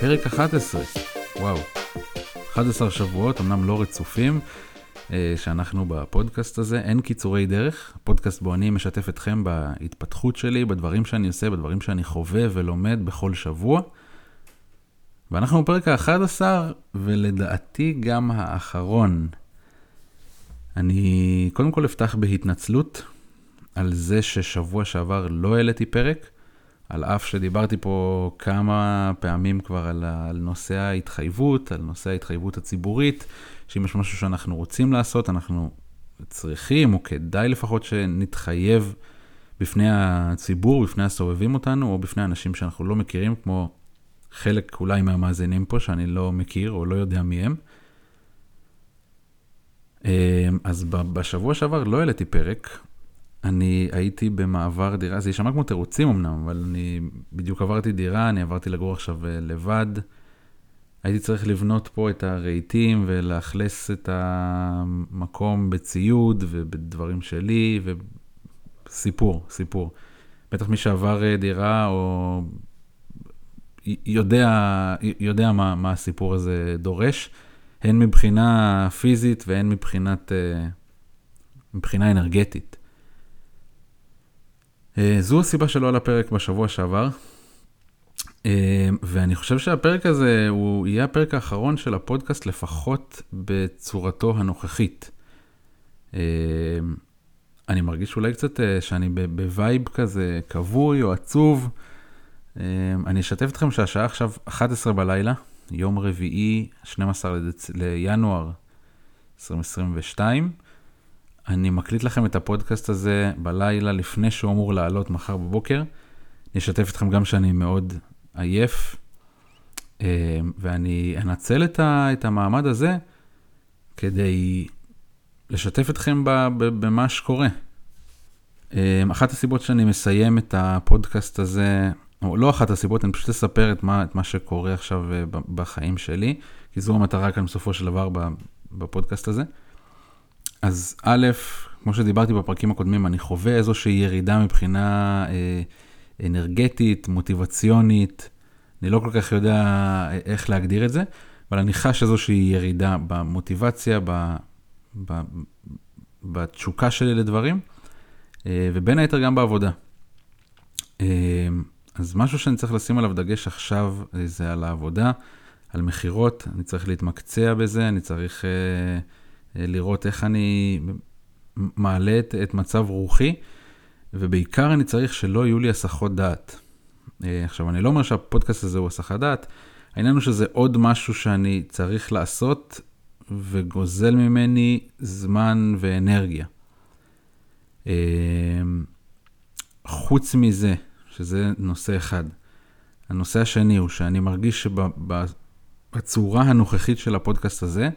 פרק 11, וואו, 11 שבועות, אמנם לא רצופים, אה, שאנחנו בפודקאסט הזה, אין קיצורי דרך, פודקאסט בו אני משתף אתכם בהתפתחות שלי, בדברים שאני עושה, בדברים שאני חווה ולומד בכל שבוע. ואנחנו בפרק ה-11, ולדעתי גם האחרון. אני קודם כל אפתח בהתנצלות על זה ששבוע שעבר לא העליתי פרק. על אף שדיברתי פה כמה פעמים כבר על, על נושא ההתחייבות, על נושא ההתחייבות הציבורית, שאם יש משהו שאנחנו רוצים לעשות, אנחנו צריכים, או כדאי לפחות שנתחייב בפני הציבור, בפני הסובבים אותנו, או בפני אנשים שאנחנו לא מכירים, כמו חלק אולי מהמאזינים פה, שאני לא מכיר או לא יודע מי הם. אה, אז בשבוע שעבר לא העליתי פרק, אני הייתי במעבר דירה, זה יישמע כמו תירוצים אמנם, אבל אני בדיוק עברתי דירה, אני עברתי לגור עכשיו אה, לבד. הייתי צריך לבנות פה את הרהיטים ולאכלס את המקום בציוד ובדברים שלי, וסיפור, סיפור. בטח מי שעבר אה, דירה או יודע, יודע מה, מה הסיפור הזה דורש, הן מבחינה פיזית והן מבחינת, אה, מבחינה אנרגטית. אה, זו הסיבה שלא עלה הפרק בשבוע שעבר. אה, ואני חושב שהפרק הזה הוא יהיה הפרק האחרון של הפודקאסט, לפחות בצורתו הנוכחית. אה, אני מרגיש אולי קצת שאני ב vibe כזה כבוי או עצוב. אני אשתף אתכם שהשעה עכשיו 11 בלילה, יום רביעי, 12 לדצ... לינואר 2022. אני מקליט לכם את הפודקאסט הזה בלילה לפני שהוא אמור לעלות מחר בבוקר. אני אשתף אתכם גם שאני מאוד עייף, אה, ואני אנצל את המעמד הזה כדי לשתף אתכם במה שקורה. אה, אחת הסיבות שאני מסיים את הפודקאסט הזה, או לא אחת הסיבות, אני פשוט אספר את מה, את מה שקורה עכשיו אה, בחיים שלי, כי זו המטרה כאן בסופו של דבר בפודקאסט הזה. אז א', כמו שדיברתי בפרקים הקודמים, אני חווה איזושהי ירידה מבחינה אה, אנרגטית, מוטיבציונית. אני לא כל כך יודע אה, איך להגדיר את זה, אבל אני חש איזושהי ירידה במוטיבציה, ב, ב, בתשוקה שלי לדברים, אה, ובין היתר גם בעבודה. אה, אז משהו שאני צריך לשים עליו דגש עכשיו אה, זה על העבודה, על מכירות, אני צריך להתמקצע בזה, אני צריך... אה, לראות איך אני מעלה את, את מצב רוחי, ובעיקר אני צריך שלא יהיו לי הסחות דעת. אה, עכשיו, אני לא אומר שהפודקאסט הזה הוא הסחת דעת, העניין הוא שזה עוד משהו שאני צריך לעשות וגוזל ממני זמן ואנרגיה. אה, חוץ מזה, שזה נושא אחד, הנושא השני הוא שאני מרגיש שבצורה הנוכחית של הפודקאסט הזה, אה,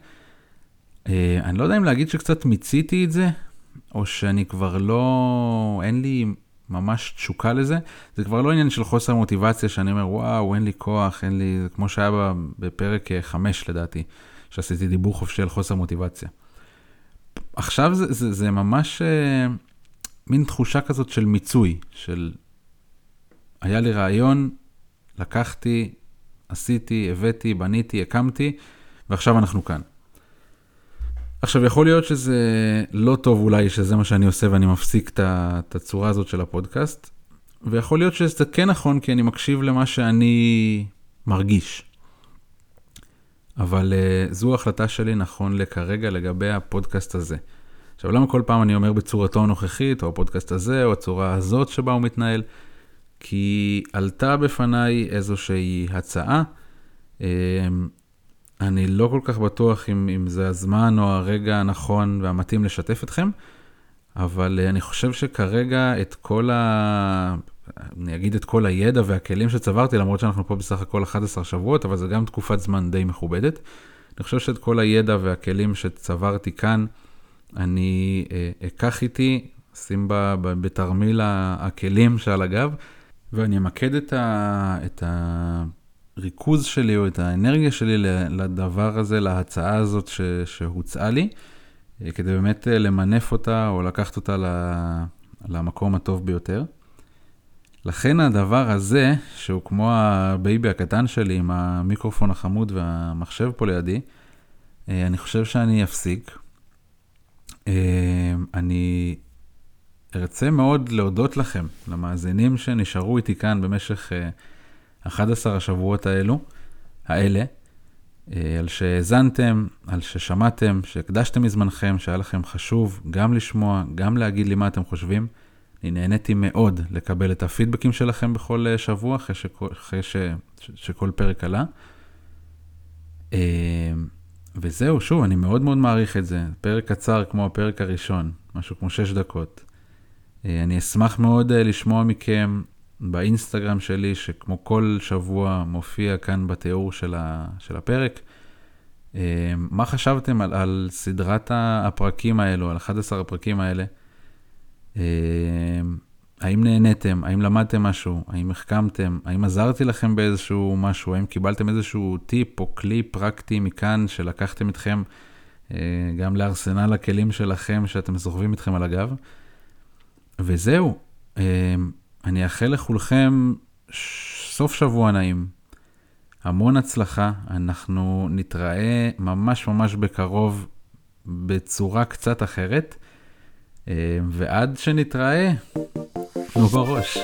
אני לא יודע אם להגיד שקצת מיציתי את זה, או שאני כבר לא, אין לי ממש תשוקה לזה. זה כבר לא עניין של חוסר מוטיבציה, שאני אומר, וואו, אין לי כוח, אין לי, זה כמו שהיה בפרק 5 אה, לדעתי, שעשיתי דיבור חופשי על חוסר מוטיבציה. עכשיו זה, זה, זה ממש אה, מין תחושה כזאת של מיצוי, של היה לי רעיון, לקחתי, עשיתי, הבאתי, בניתי, הקמתי, ועכשיו אנחנו כאן. עכשיו, יכול להיות שזה לא טוב אולי שזה מה שאני עושה ואני מפסיק את הצורה הזאת של הפודקאסט, ויכול להיות שזה כן נכון כי אני מקשיב למה שאני מרגיש. אבל uh, זו החלטה שלי נכון לכרגע לגבי הפודקאסט הזה. עכשיו, למה כל פעם אני אומר בצורתו הנוכחית, או הפודקאסט הזה, או הצורה הזאת שבה הוא מתנהל? כי עלתה בפניי איזושהי הצעה. Uh, אני לא כל כך בטוח אם, אם זה הזמן או הרגע הנכון והמתאים לשתף אתכם, אבל אה, אני חושב שכרגע את כל ה... אני אגיד את כל הידע והכלים שצברתי, למרות שאנחנו פה בסך הכל 11 שבועות, אבל זה גם תקופת זמן די מכובדת. אני חושב שאת כל הידע והכלים שצברתי כאן, אני אה, אקח איתי, אשים בתרמיל הכלים שעל הגב, ואני אמקד את, ה, את ה, הריכוז שלי או את האנרגיה שלי לדבר הזה, להצעה הזאת ש, שהוצעה לי, אה, כדי באמת אה, למנף אותה או לקחת אותה למקום הטוב ביותר. לכן הדבר הזה, שהוא כמו ה baby הקטן שלי עם המיקרופון החמוד והמחשב פה לידי, אה, אני חושב שאני אפסיק. אני ארצה מאוד להודות לכם, למאזינים שנשארו איתי כאן במשך 11 השבועות האלו, האלה. אה, על שהאזנתם, על ששמעתם, שהקדשתם מזמנכם, שהיה לכם חשוב גם לשמוע, גם להגיד לי מה אתם חושבים. אני נהניתי מאוד לקבל את הפידבקים שלכם בכל אה, שבוע, אחרי, שכל, אחרי ש, ש, שכל פרק עלה. אה, וזהו, שוב, אני מאוד מאוד מעריך את זה. פרק קצר כמו הפרק הראשון, משהו כמו 6 דקות. אני אשמח מאוד לשמוע מכם באינסטגרם שלי, שכמו כל שבוע מופיע כאן בתיאור של, ה, של הפרק. אה, מה חשבתם על, על סדרת הפרקים האלו, על 11 הפרקים האלה? אה, האם נהניתם? האם למדתם משהו? האם החכמתם? האם עזרתי לכם באיזשהו משהו? האם קיבלתם איזשהו טיפ או כלי פרקטי מכאן שלקחתם איתכם אה, גם לארסנל הכלים שלכם שאתם סוחבים איתכם על הגב? וזהו. אני אאחל לכולכם סוף שבוע נעים. המון הצלחה, אנחנו נתראה ממש ממש בקרוב בצורה קצת אחרת, אה, ועד שנתראה, תנו בראש.